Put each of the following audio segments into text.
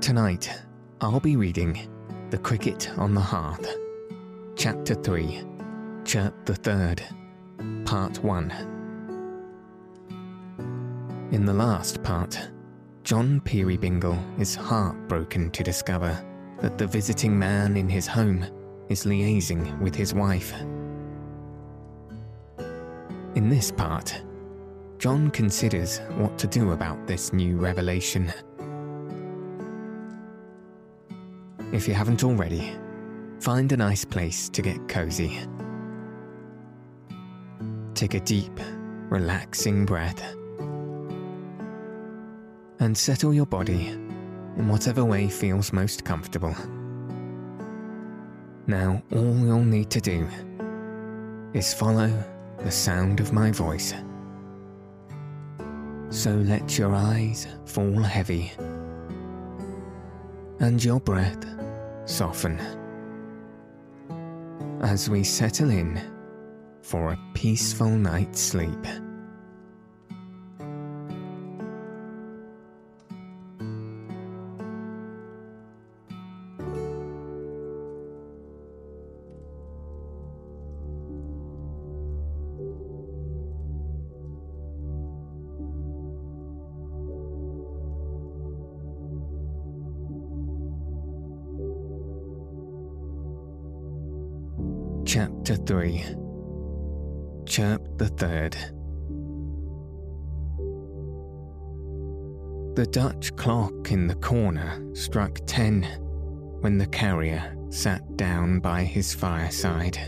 Tonight, I'll be reading The Cricket on the Hearth, Chapter 3, Chirp the Third, Part 1. In the last part, John Peerybingle is heartbroken to discover that the visiting man in his home is liaising with his wife. In this part, John considers what to do about this new revelation. If you haven't already, find a nice place to get cozy. Take a deep, relaxing breath. And settle your body in whatever way feels most comfortable. Now, all you'll need to do is follow the sound of my voice. So let your eyes fall heavy and your breath soften as we settle in for a peaceful night's sleep. 3 Chirp the Third The Dutch clock in the corner struck ten when the carrier sat down by his fireside.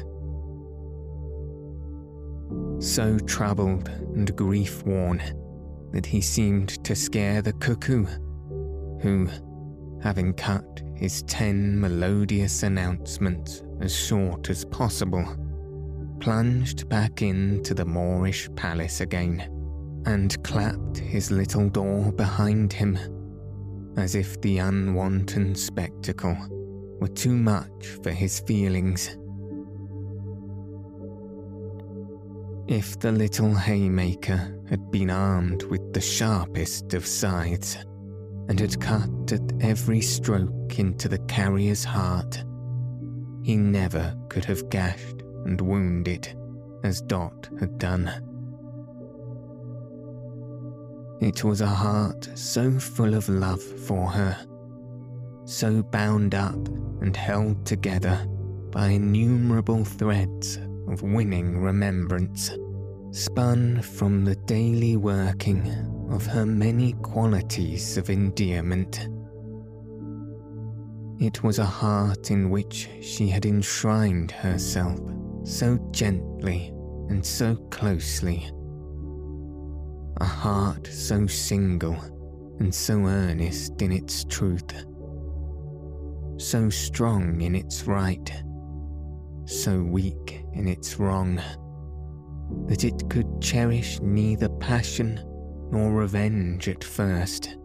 So troubled and grief worn that he seemed to scare the cuckoo, who, having cut his ten melodious announcements as short as possible, plunged back into the Moorish palace again and clapped his little door behind him, as if the unwanton spectacle were too much for his feelings. If the little haymaker had been armed with the sharpest of scythes, and had cut at every stroke into the carrier's heart, he never could have gashed and wounded as Dot had done. It was a heart so full of love for her, so bound up and held together by innumerable threads of winning remembrance, spun from the daily working of her many qualities of endearment. It was a heart in which she had enshrined herself so gently and so closely. A heart so single and so earnest in its truth, so strong in its right, so weak in its wrong, that it could cherish neither passion nor revenge at first,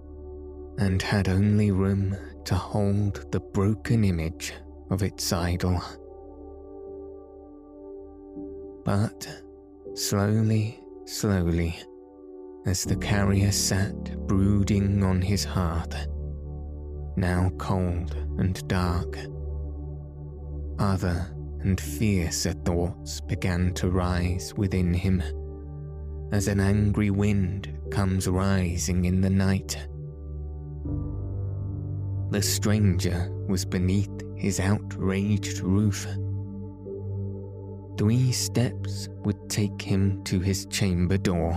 and had only room to hold the broken image of its idol. But slowly, slowly, as the carrier sat brooding on his hearth, now cold and dark, other and fiercer thoughts began to rise within him as an angry wind comes rising in the night. The stranger was beneath his outraged roof. Three steps would take him to his chamber door.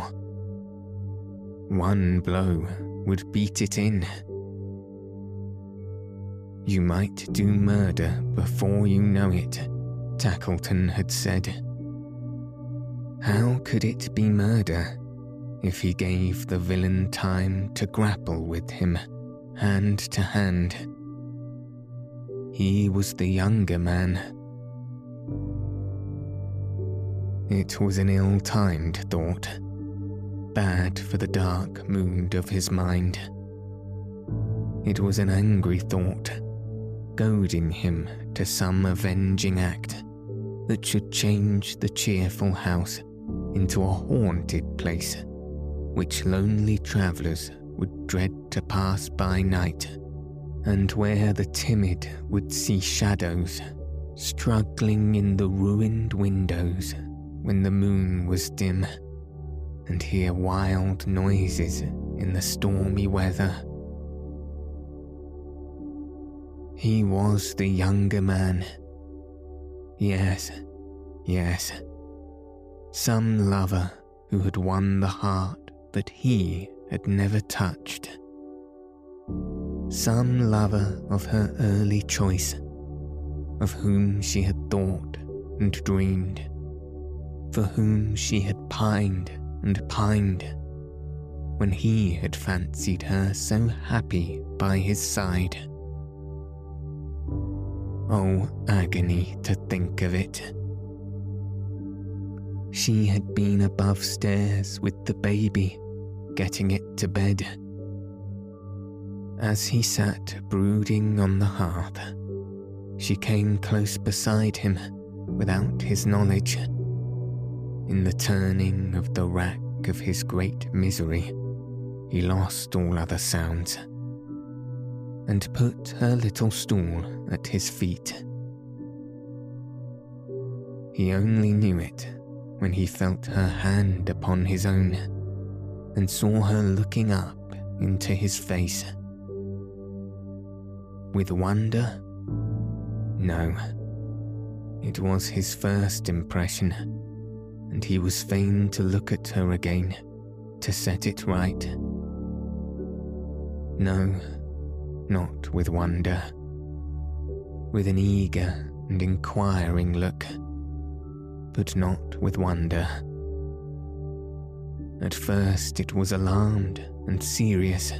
One blow would beat it in. You might do murder before you know it, Tackleton had said. How could it be murder if he gave the villain time to grapple with him hand to hand. He was the younger man. It was an ill timed thought, bad for the dark mood of his mind. It was an angry thought, goading him to some avenging act that should change the cheerful house into a haunted place which lonely travellers would dread to pass by night, and where the timid would see shadows struggling in the ruined windows when the moon was dim, and hear wild noises in the stormy weather. He was the younger man. Yes, yes. Some lover who had won the heart that he had never touched. Some lover of her early choice, of whom she had thought and dreamed, for whom she had pined and pined, when he had fancied her so happy by his side. Oh, agony to think of it. She had been above stairs with the baby, getting it to bed. As he sat brooding on the hearth, she came close beside him without his knowledge. In the turning of the rack of his great misery, he lost all other sounds and put her little stool at his feet. He only knew it when he felt her hand upon his own and saw her looking up into his face. With wonder? No. It was his first impression, and he was fain to look at her again to set it right. No, not with wonder, with an eager and inquiring look, but not with wonder. At first it was alarmed and serious.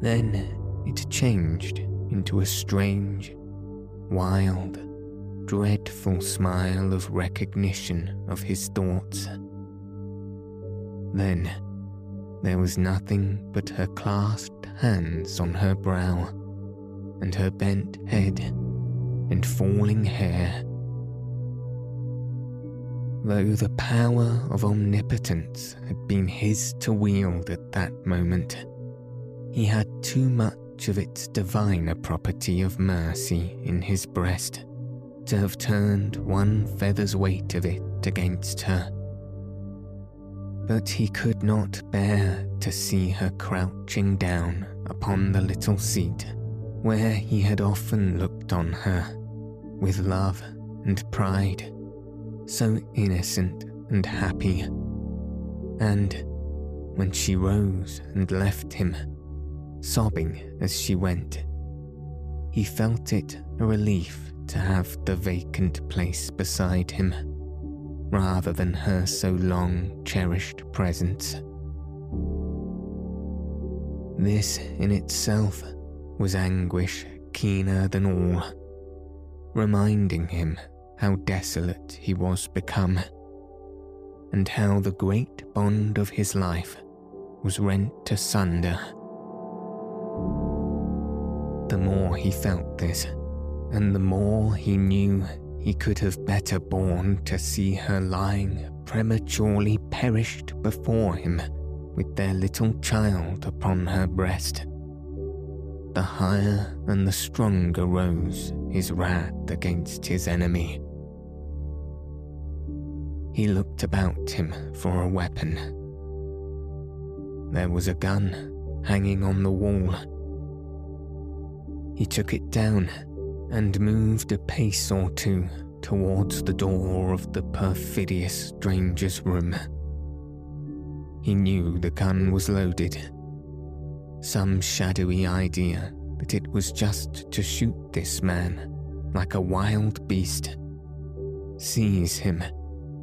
Then it changed into a strange, wild, dreadful smile of recognition of his thoughts. Then there was nothing but her clasped hands on her brow, and her bent head and falling hair. Though the power of omnipotence had been his to wield at that moment, he had too much of its diviner property of mercy in his breast to have turned one feather's weight of it against her but he could not bear to see her crouching down upon the little seat where he had often looked on her with love and pride, so innocent and happy. And when she rose and left him, sobbing as she went, he felt it a relief to have the vacant place beside him rather than her so long cherished presence. This in itself was anguish keener than all, reminding him how desolate he was become, and how the great bond of his life was rent asunder. The more he felt this, and the more he knew he could have better borne to see her lying prematurely perished before him with their little child upon her breast. The higher and the stronger rose his wrath against his enemy. He looked about him for a weapon. There was a gun hanging on the wall. He took it down and moved a pace or two towards the door of the perfidious stranger's room. He knew the gun was loaded. Some shadowy idea that it was just to shoot this man like a wild beast seize him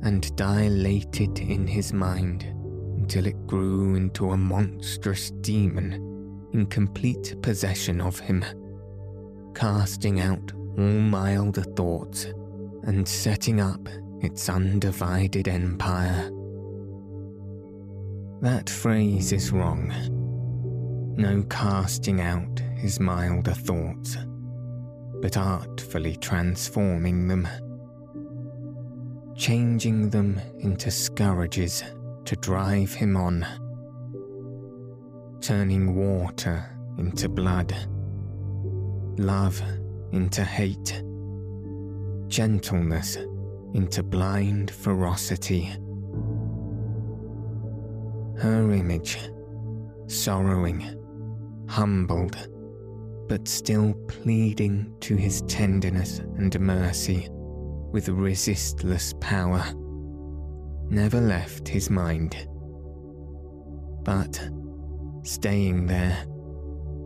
and dilated in his mind until it grew into a monstrous demon in complete possession of him, casting out all milder thoughts and setting up its undivided empire. That phrase is wrong. No casting out his milder thoughts, but artfully transforming them, changing them into scourges to drive him on, turning water into blood, love into hate, gentleness into blind ferocity. Her image, sorrowing, humbled, but still pleading to his tenderness and mercy with resistless power never left his mind. But, staying there,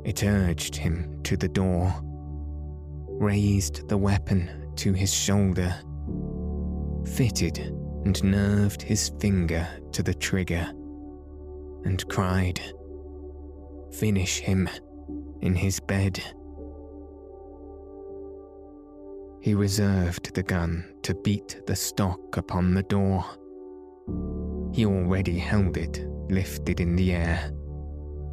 it urged him to the door, raised the weapon to his shoulder, fitted and nerved his finger to the trigger, and cried, Finish him in his bed. He reserved the gun to beat the stock upon the door he already held it lifted in the air.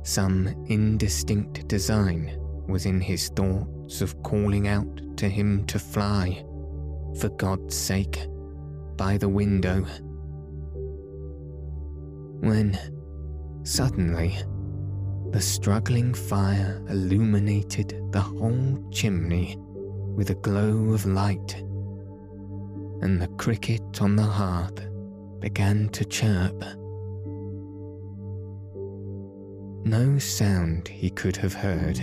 Some indistinct design was in his thoughts of calling out to him to fly, for God's sake, by the window. When, suddenly, the struggling fire illuminated the whole chimney with a glow of light, and the cricket on the hearth began to chirp. No sound he could have heard.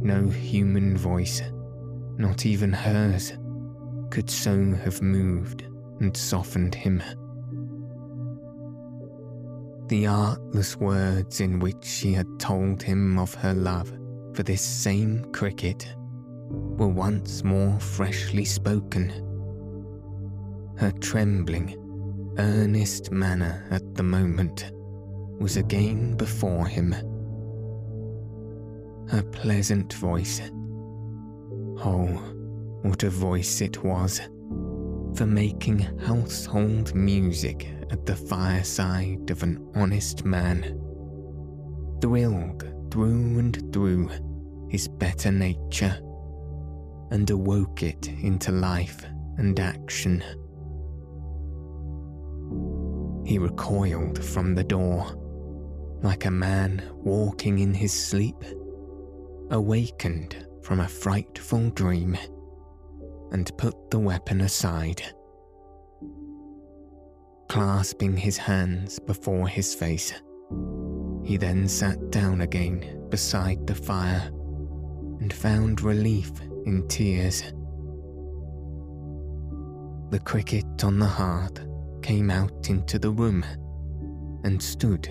No human voice, not even hers, could so have moved and softened him. The artless words in which she had told him of her love for this same cricket were once more freshly spoken. Her trembling, earnest manner at the moment was again before him. Her pleasant voice. Oh, what a voice it was for making household music at the fireside of an honest man. Thrilled through and through his better nature and awoke it into life and action. He recoiled from the door, like a man walking in his sleep, awakened from a frightful dream, and put the weapon aside. Clasping his hands before his face, he then sat down again beside the fire and found relief in tears. The cricket on the hearth came out into the room and stood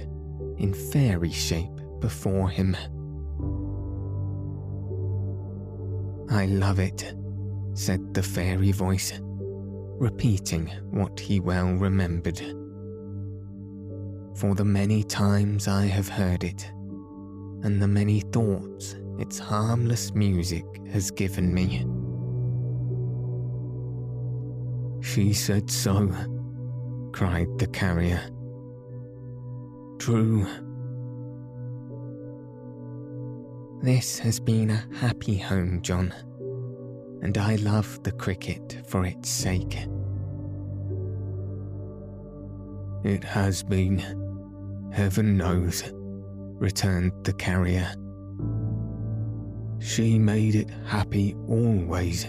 in fairy shape before him. I love it, said the fairy voice, repeating what he well remembered. For the many times I have heard it, and the many thoughts its harmless music has given me. She said so, cried the carrier. True. This has been a happy home, John, and I love the cricket for its sake. It has been, heaven knows, returned the carrier. She made it happy always,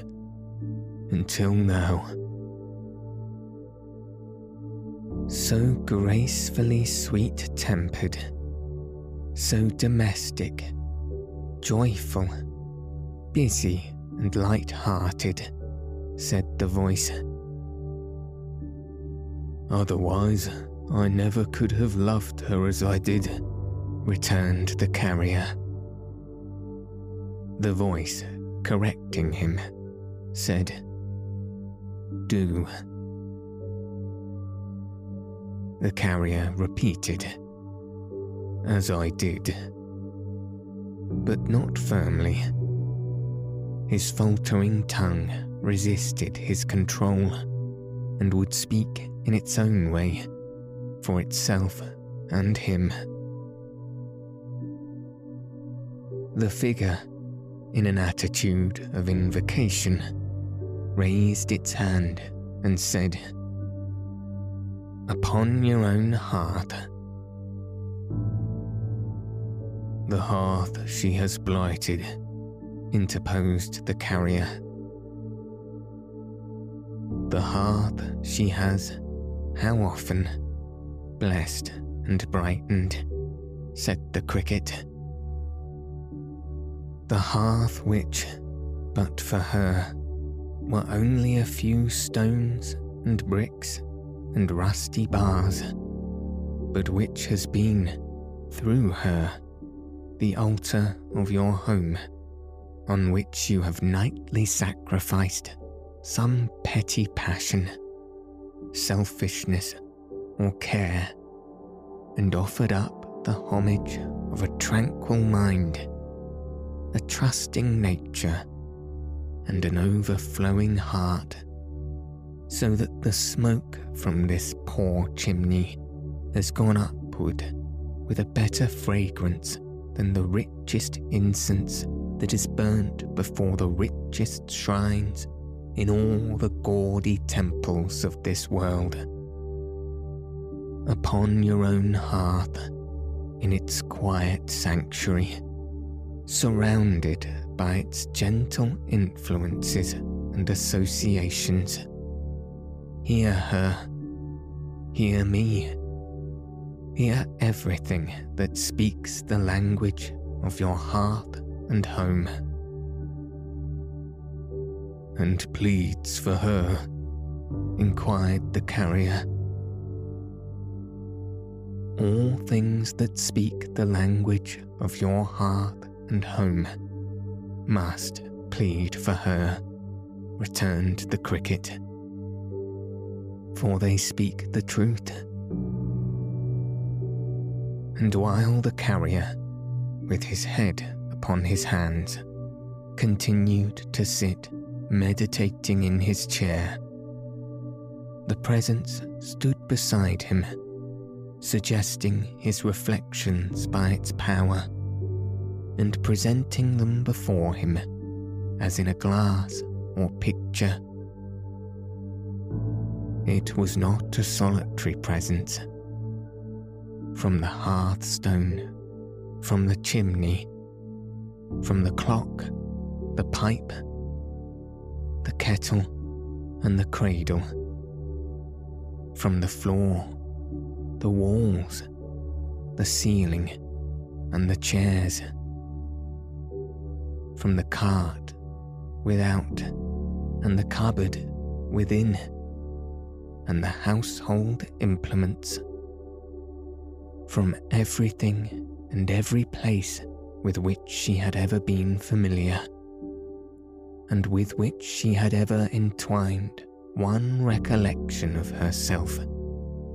until now. So gracefully sweet tempered, so domestic, joyful, busy, and light hearted, said the voice. Otherwise, I never could have loved her as I did, returned the carrier. The voice, correcting him, said, Do the carrier repeated, as I did. but not firmly. His faltering tongue resisted his control and would speak in its own way for itself and him. The figure, in an attitude of invocation, raised its hand and said, Upon your own hearth. The hearth she has blighted, interposed the carrier. The hearth she has, how often, blessed and brightened, said the cricket. The hearth which, but for her, were only a few stones and bricks and rusty bars, but which has been, through her, the altar of your home, on which you have nightly sacrificed some petty passion, selfishness, or care, and offered up the homage of a tranquil mind, a trusting nature, and an overflowing heart, so that the smoke from this poor chimney has gone upward with a better fragrance than the richest incense that is burnt before the richest shrines in all the gaudy temples of this world. Upon your own hearth, in its quiet sanctuary, surrounded by its gentle influences and associations. Hear her, hear me, hear everything that speaks the language of your hearth and home. And pleads for her, inquired the carrier. All things that speak the language of your hearth and home must plead for her, returned the cricket. For they speak the truth. And while the carrier, with his head upon his hands, continued to sit meditating in his chair, the presence stood beside him, suggesting his reflections by its power and presenting them before him as in a glass or picture. It was not a solitary presence. From the hearthstone, from the chimney, from the clock, the pipe, the kettle, and the cradle, from the floor, the walls, the ceiling, and the chairs. From the cart without, and the cupboard within, and the household implements. From everything and every place with which she had ever been familiar, and with which she had ever entwined one recollection of herself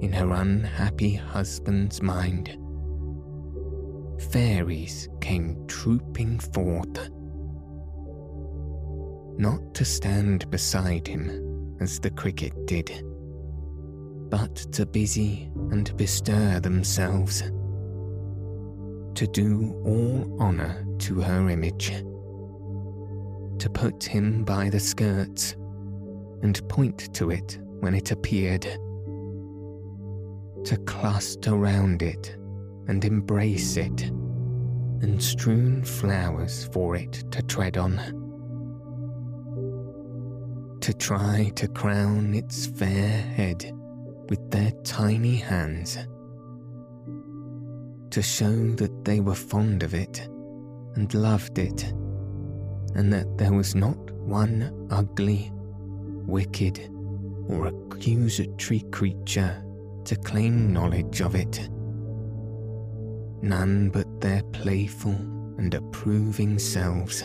in her unhappy husband's mind. Fairies came trooping forth not to stand beside him as the cricket did, but to busy and bestir themselves, to do all honour to her image, to put him by the skirts and point to it when it appeared, to cluster round it and embrace it, and strewn flowers for it to tread on to try to crown its fair head with their tiny hands, to show that they were fond of it and loved it, and that there was not one ugly, wicked, or accusatory creature to claim knowledge of it. None but their playful and approving selves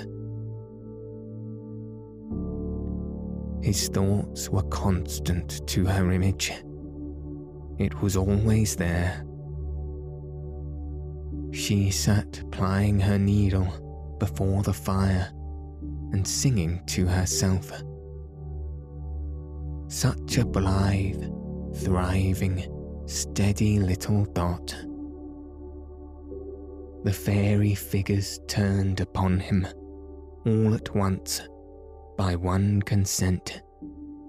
His thoughts were constant to her image. It was always there. She sat plying her needle before the fire and singing to herself. Such a blithe, thriving, steady little dot. The fairy figures turned upon him all at once by one consent,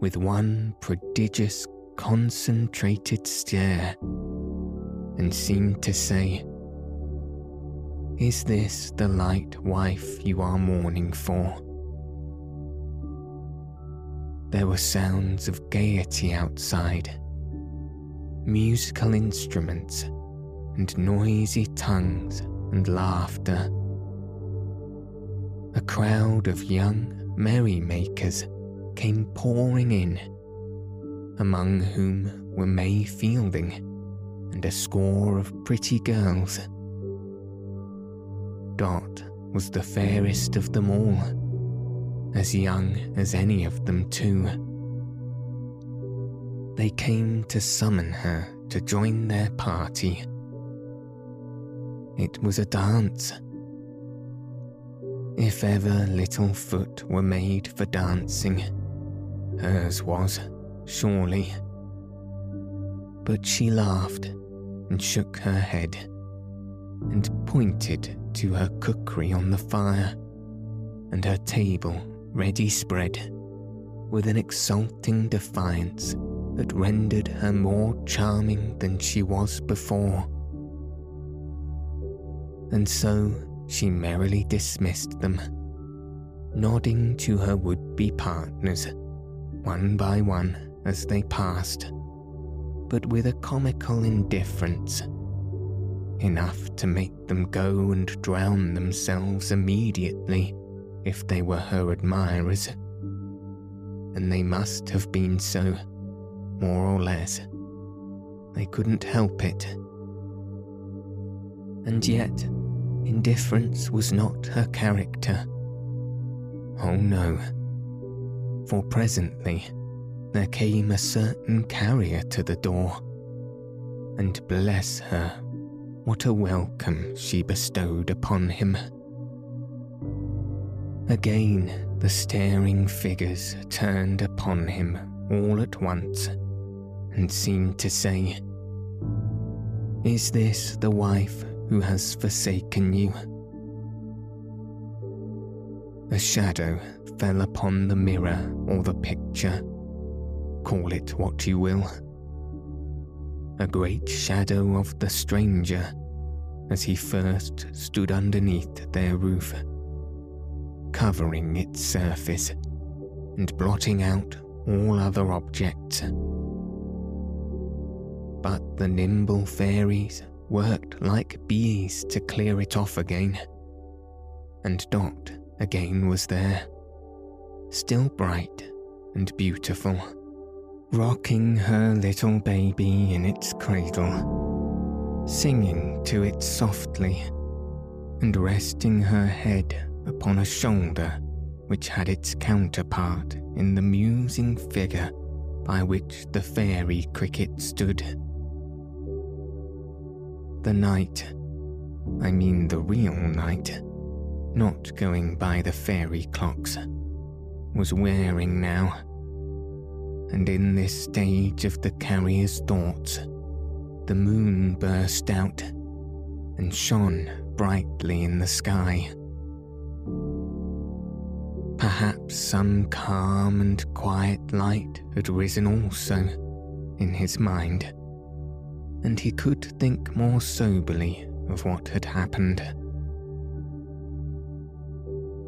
with one prodigious concentrated stare, and seemed to say, Is this the light wife you are mourning for? There were sounds of gaiety outside, musical instruments, and noisy tongues and laughter. A crowd of young merrymakers came pouring in, among whom were May Fielding and a score of pretty girls. Dot was the fairest of them all, as young as any of them, too. They came to summon her to join their party. It was a dance if ever little foot were made for dancing, hers was, surely. But she laughed and shook her head and pointed to her cookery on the fire and her table ready spread with an exulting defiance that rendered her more charming than she was before. And so she merrily dismissed them, nodding to her would be partners, one by one as they passed, but with a comical indifference, enough to make them go and drown themselves immediately if they were her admirers. And they must have been so, more or less. They couldn't help it. And yet, Indifference was not her character. Oh no. For presently there came a certain carrier to the door, and bless her, what a welcome she bestowed upon him. Again the staring figures turned upon him all at once and seemed to say, Is this the wife who has forsaken you. A shadow fell upon the mirror or the picture. Call it what you will. A great shadow of the stranger as he first stood underneath their roof, covering its surface and blotting out all other objects. But the nimble fairies worked like bees to clear it off again. And Dot again was there, still bright and beautiful, rocking her little baby in its cradle, singing to it softly, and resting her head upon a shoulder which had its counterpart in the musing figure by which the fairy cricket stood the night, I mean the real night, not going by the fairy clocks, was wearing now. And in this stage of the carrier's thoughts, the moon burst out and shone brightly in the sky. Perhaps some calm and quiet light had risen also in his mind and he could think more soberly of what had happened.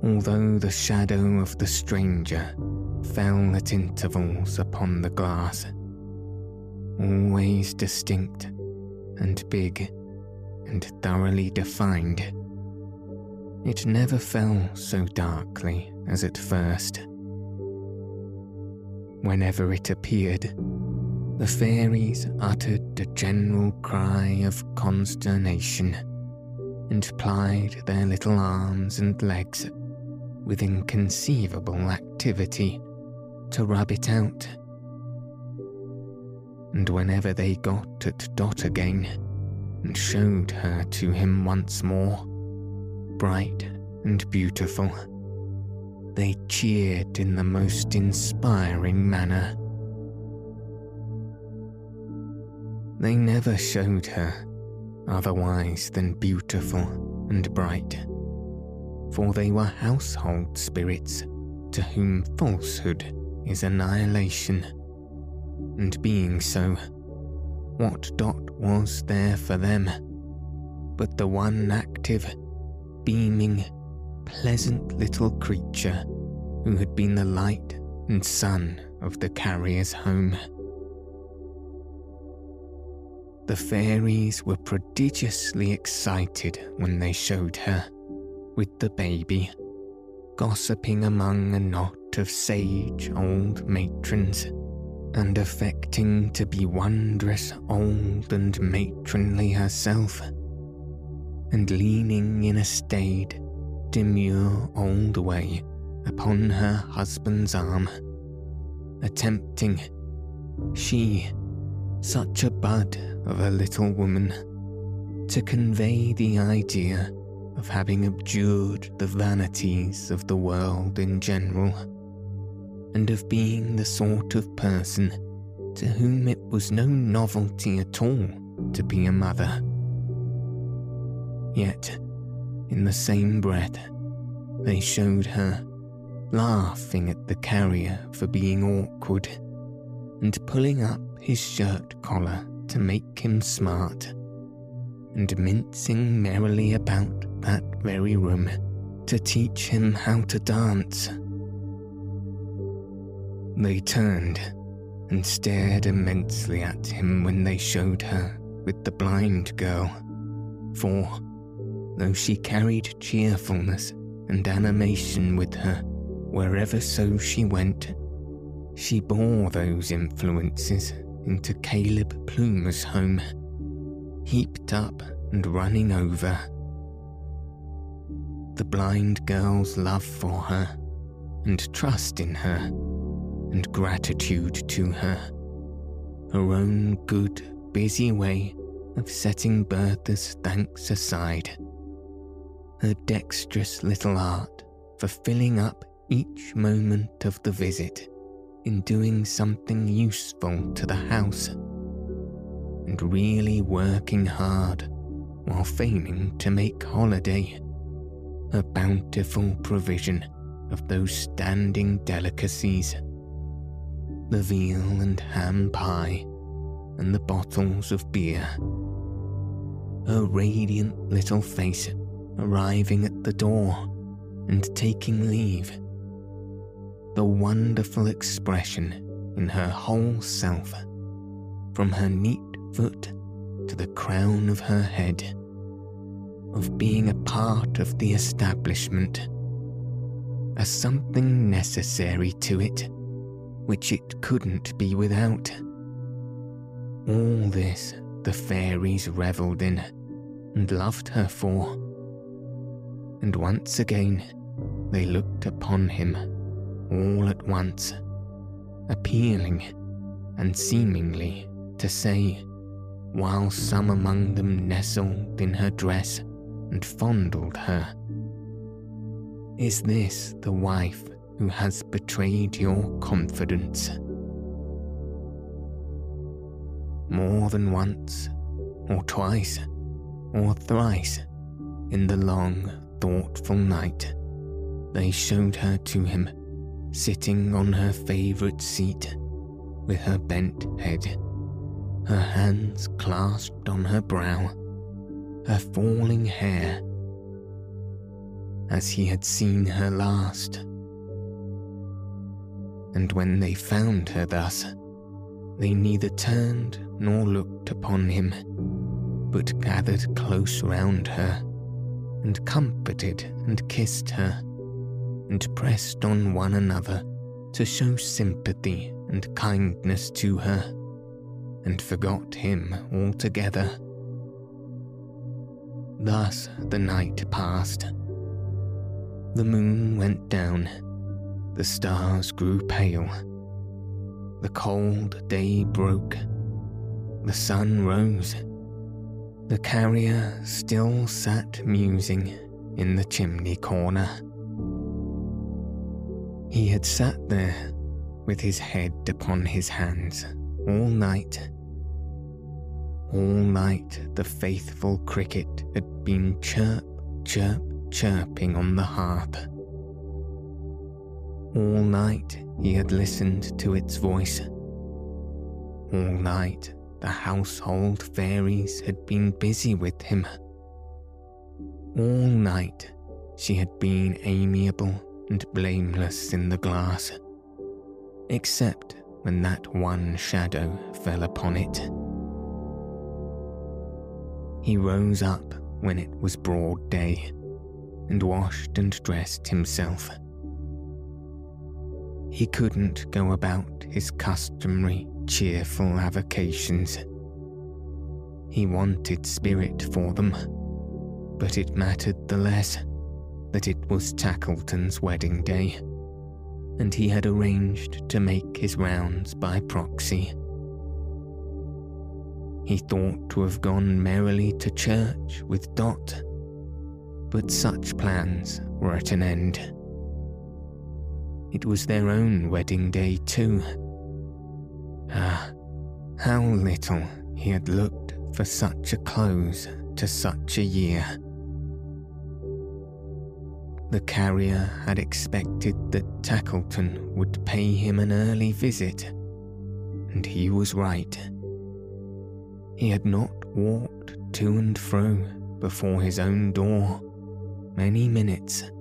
Although the shadow of the stranger fell at intervals upon the glass, always distinct and big and thoroughly defined, it never fell so darkly as at first. Whenever it appeared, the fairies uttered a general cry of consternation and plied their little arms and legs with inconceivable activity to rub it out. And whenever they got at Dot again and showed her to him once more, bright and beautiful. They cheered in the most inspiring manner. They never showed her otherwise than beautiful and bright, for they were household spirits to whom falsehood is annihilation. And being so, what Dot was there for them but the one active, beaming, pleasant little creature who had been the light and sun of the carrier's home? The fairies were prodigiously excited when they showed her, with the baby, gossiping among a knot of sage old matrons, and affecting to be wondrous old and matronly herself, and leaning in a staid, demure old way upon her husband's arm, attempting, she, such a bud of a little woman, to convey the idea of having abjured the vanities of the world in general, and of being the sort of person to whom it was no novelty at all to be a mother. Yet, in the same breath, they showed her laughing at the carrier for being awkward and pulling up his shirt collar to make him smart, and mincing merrily about that very room to teach him how to dance. They turned and stared immensely at him when they showed her with the blind girl, for, though she carried cheerfulness and animation with her wherever so she went, she bore those influences into Caleb Plummer's home, heaped up and running over. The blind girl's love for her, and trust in her, and gratitude to her, her own good, busy way of setting Bertha's thanks aside, her dexterous little art for filling up each moment of the visit in doing something useful to the house and really working hard while feigning to make holiday. A bountiful provision of those standing delicacies. The veal and ham pie and the bottles of beer. Her radiant little face arriving at the door and taking leave. The wonderful expression in her whole self, from her neat foot to the crown of her head, of being a part of the establishment, as something necessary to it, which it couldn't be without. All this the fairies revelled in and loved her for. And once again they looked upon him all at once, appealing and seemingly to say, while some among them nestled in her dress and fondled her, Is this the wife who has betrayed your confidence? More than once, or twice, or thrice, in the long, thoughtful night, they showed her to him sitting on her favourite seat with her bent head, her hands clasped on her brow, her falling hair, as he had seen her last. And when they found her thus, they neither turned nor looked upon him, but gathered close round her, and comforted and kissed her and pressed on one another to show sympathy and kindness to her, and forgot him altogether. Thus the night passed. The moon went down, the stars grew pale, the cold day broke, the sun rose. The carrier still sat musing in the chimney corner. He had sat there with his head upon his hands all night. All night the faithful cricket had been chirp, chirp, chirping on the harp. All night he had listened to its voice. All night the household fairies had been busy with him. All night she had been amiable and blameless in the glass, except when that one shadow fell upon it. He rose up when it was broad day and washed and dressed himself. He couldn't go about his customary cheerful avocations. He wanted spirit for them, but it mattered the less that it was Tackleton's wedding day, and he had arranged to make his rounds by proxy. He thought to have gone merrily to church with Dot, but such plans were at an end. It was their own wedding day, too. Ah, how little he had looked for such a close to such a year. The carrier had expected that Tackleton would pay him an early visit, and he was right. He had not walked to and fro before his own door many minutes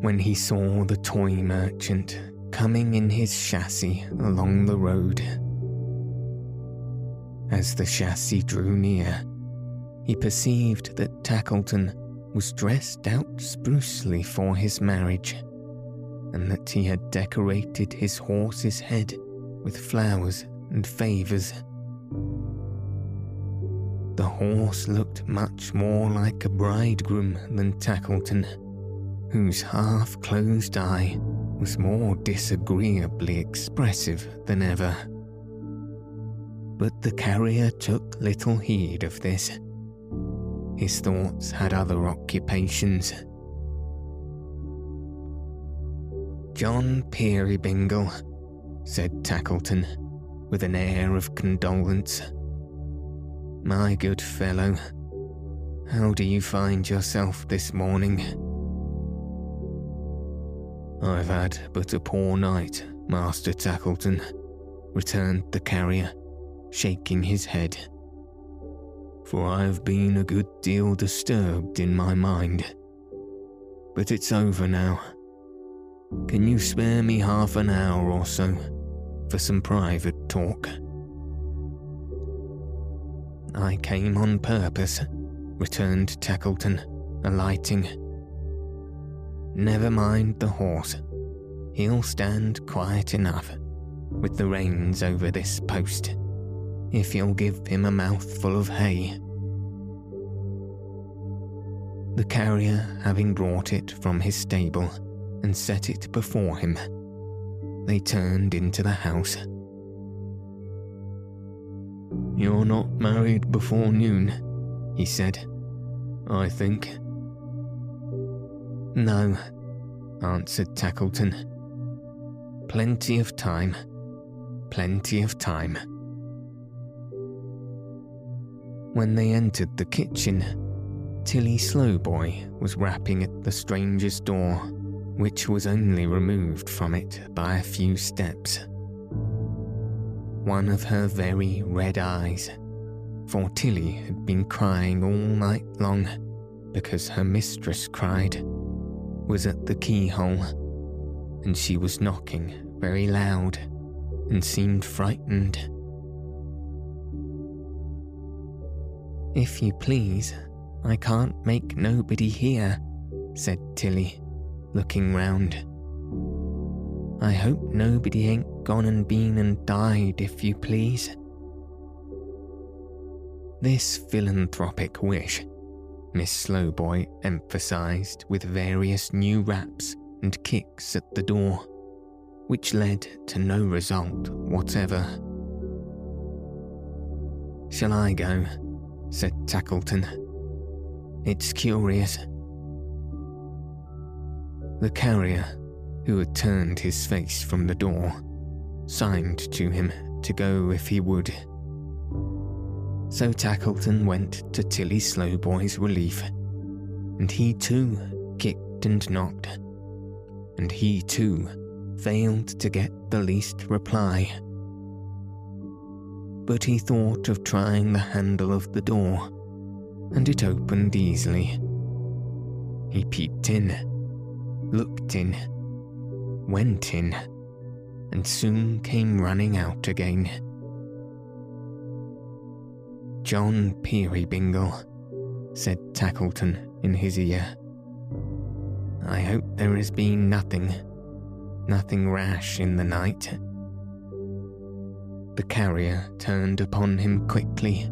when he saw the toy merchant coming in his chassis along the road. As the chassis drew near, he perceived that Tackleton was dressed out sprucely for his marriage, and that he had decorated his horse's head with flowers and favours. The horse looked much more like a bridegroom than Tackleton, whose half closed eye was more disagreeably expressive than ever. But the carrier took little heed of this his thoughts had other occupations. John Peerybingle, said Tackleton, with an air of condolence. My good fellow, how do you find yourself this morning? I've had but a poor night, Master Tackleton, returned the carrier, shaking his head for I have been a good deal disturbed in my mind. But it's over now. Can you spare me half an hour or so for some private talk? I came on purpose, returned Tackleton, alighting. Never mind the horse. He'll stand quiet enough, with the reins over this post if you'll give him a mouthful of hay. The carrier having brought it from his stable and set it before him, they turned into the house. You're not married before noon, he said. I think. No, answered Tackleton. Plenty of time. Plenty of time. When they entered the kitchen, Tilly Slowboy was rapping at the stranger's door, which was only removed from it by a few steps. One of her very red eyes, for Tilly had been crying all night long because her mistress cried, was at the keyhole, and she was knocking very loud and seemed frightened. If you please, I can't make nobody hear, said Tilly, looking round. I hope nobody ain't gone and been and died, if you please. This philanthropic wish, Miss Slowboy emphasized with various new raps and kicks at the door, which led to no result whatever. Shall I go? said Tackleton. It's curious. The carrier, who had turned his face from the door, signed to him to go if he would. So Tackleton went to Tilly Slowboy's relief, and he too kicked and knocked, and he too failed to get the least reply. But he thought of trying the handle of the door, and it opened easily. He peeped in, looked in, went in, and soon came running out again. John Peerybingle, said Tackleton in his ear. I hope there has been nothing, nothing rash in the night. The carrier turned upon him quickly.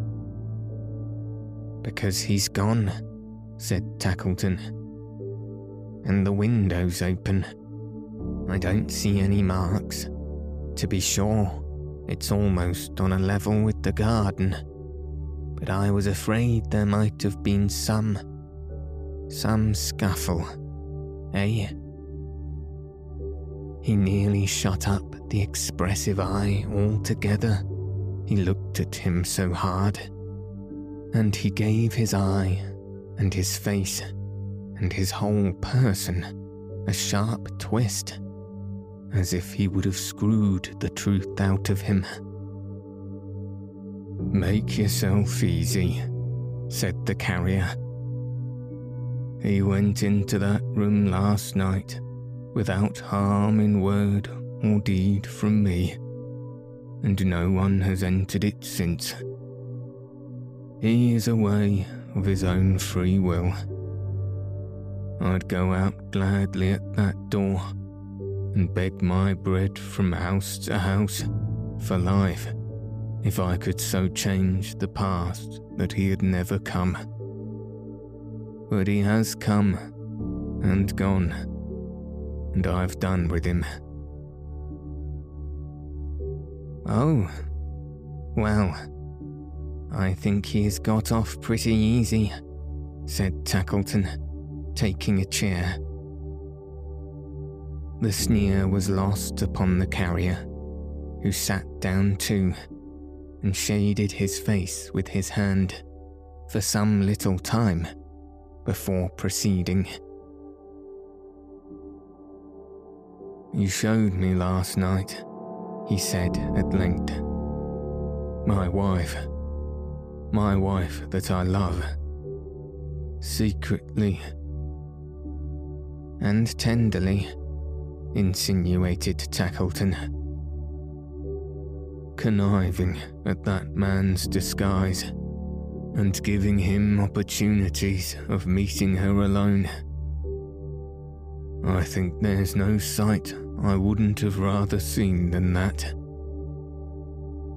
Because he's gone, said Tackleton. And the window's open. I don't see any marks. To be sure, it's almost on a level with the garden. But I was afraid there might have been some. some scuffle. Eh? He nearly shut up the expressive eye altogether. He looked at him so hard. And he gave his eye, and his face, and his whole person a sharp twist, as if he would have screwed the truth out of him. Make yourself easy, said the carrier. He went into that room last night without harm in word or deed from me, and no one has entered it since. He is away of his own free will. I'd go out gladly at that door and beg my bread from house to house for life if I could so change the past that he had never come. But he has come and gone, and I've done with him. Oh, well, I think he has got off pretty easy, said Tackleton, taking a chair. The sneer was lost upon the carrier, who sat down too and shaded his face with his hand for some little time before proceeding. You showed me last night he said at length. My wife, my wife that I love, secretly and tenderly, insinuated Tackleton. Conniving at that man's disguise and giving him opportunities of meeting her alone. I think there's no sight I wouldn't have rather seen than that.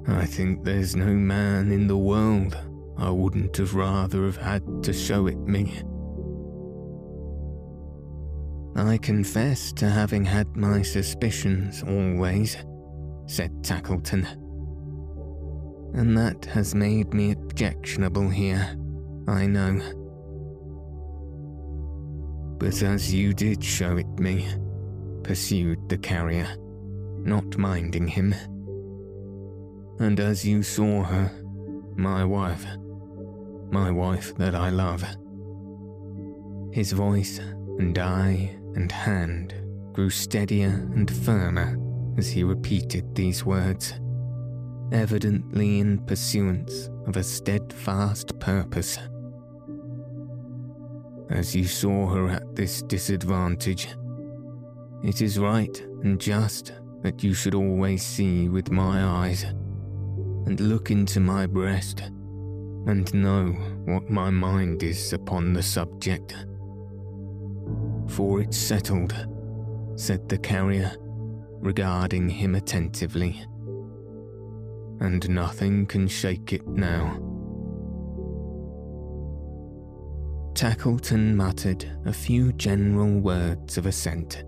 I think there's no man in the world I wouldn't have rather have had to show it me. I confess to having had my suspicions always, said Tackleton. And that has made me objectionable here, I know. But as you did show it me, pursued the carrier, not minding him. And as you saw her, my wife, my wife that I love. His voice and eye and hand grew steadier and firmer as he repeated these words, evidently in pursuance of a steadfast purpose. As you saw her at this disadvantage, it is right and just that you should always see with my eyes and look into my breast and know what my mind is upon the subject. For it's settled, said the carrier, regarding him attentively, and nothing can shake it now. Tackleton muttered a few general words of assent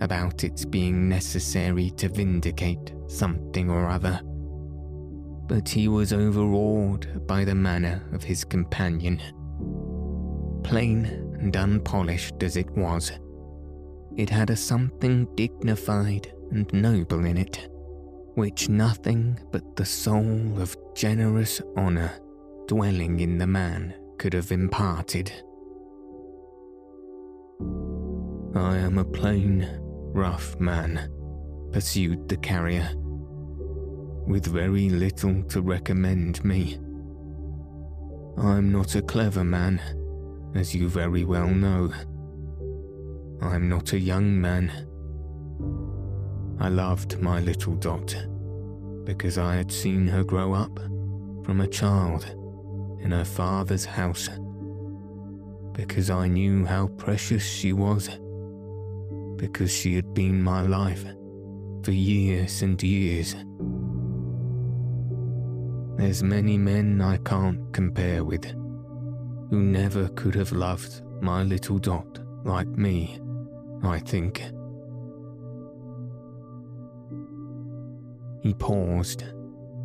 about its being necessary to vindicate something or other. But he was overawed by the manner of his companion. Plain and unpolished as it was, it had a something dignified and noble in it, which nothing but the soul of generous honour dwelling in the man could have imparted. I am a plain, rough man, pursued the carrier, with very little to recommend me. I'm not a clever man, as you very well know. I'm not a young man. I loved my little Dot because I had seen her grow up from a child in her father's house, because I knew how precious she was, because she had been my life for years and years. There's many men I can't compare with who never could have loved my little Dot like me, I think. He paused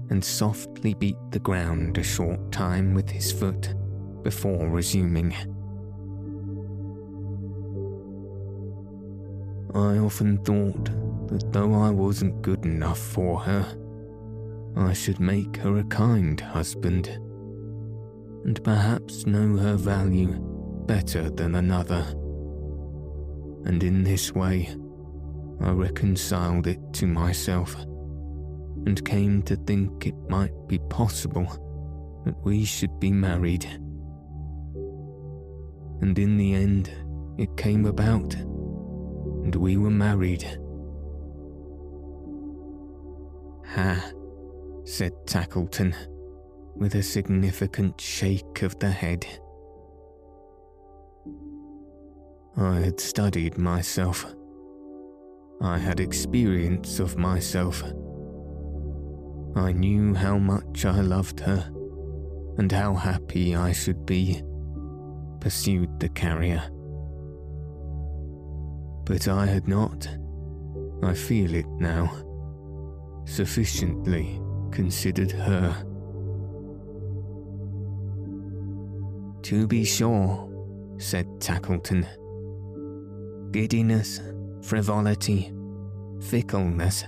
and softly beat the ground a short time with his foot before resuming. I often thought that though I wasn't good enough for her, I should make her a kind husband, and perhaps know her value better than another. And in this way, I reconciled it to myself and came to think it might be possible that we should be married. And in the end, it came about, and we were married. Ha, said Tackleton, with a significant shake of the head. I had studied myself. I had experience of myself I knew how much I loved her and how happy I should be, pursued the carrier. But I had not, I feel it now, sufficiently considered her. To be sure, said Tackleton. Giddiness, frivolity, fickleness,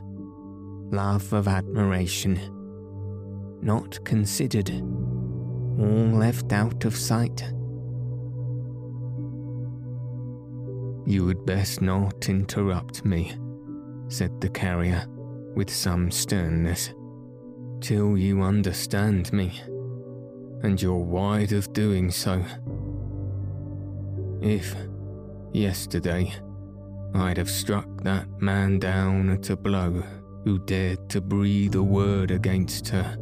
love of admiration. Not considered, all left out of sight. You would best not interrupt me, said the carrier with some sternness, till you understand me, and you're wide of doing so. If, yesterday, I'd have struck that man down at a blow who dared to breathe a word against her.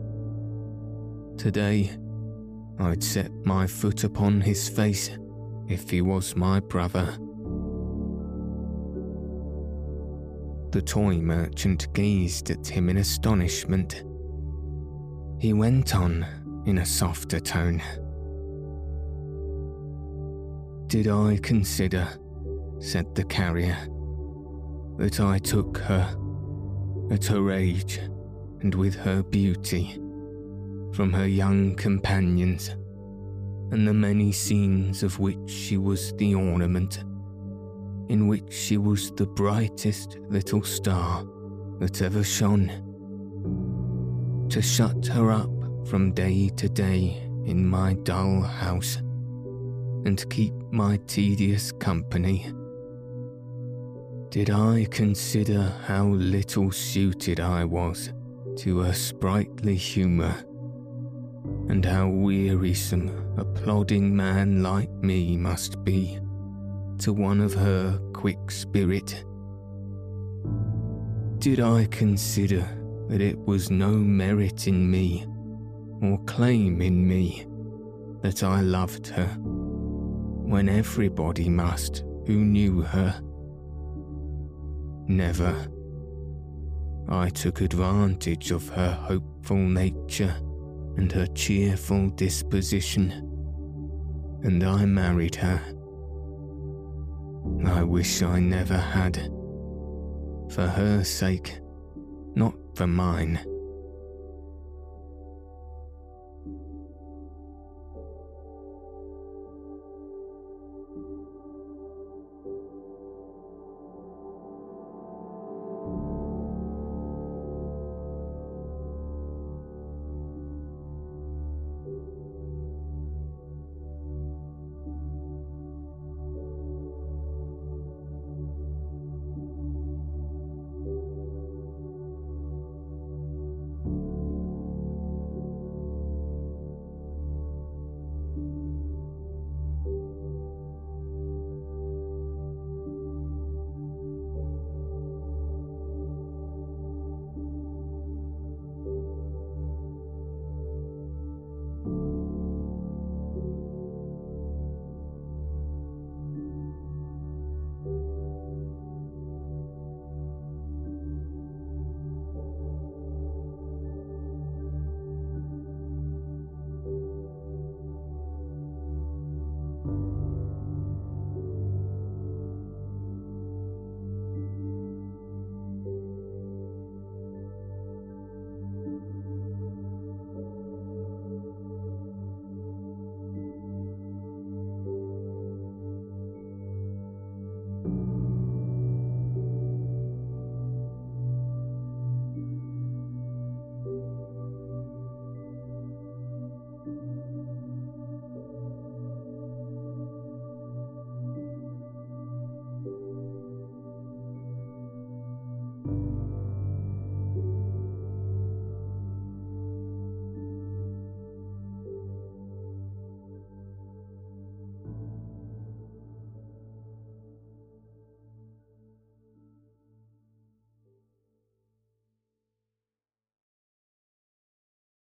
Today, I'd set my foot upon his face if he was my brother. The toy merchant gazed at him in astonishment. He went on in a softer tone. Did I consider, said the carrier, that I took her at her age and with her beauty, from her young companions, and the many scenes of which she was the ornament, in which she was the brightest little star that ever shone. To shut her up from day to day in my dull house, and keep my tedious company did I consider how little suited I was to her sprightly humour, and how wearisome a plodding man like me must be to one of her quick spirit? Did I consider that it was no merit in me or claim in me that I loved her when everybody must who knew her? Never. I took advantage of her hopeful nature and her cheerful disposition, and I married her. I wish I never had. For her sake, not for mine.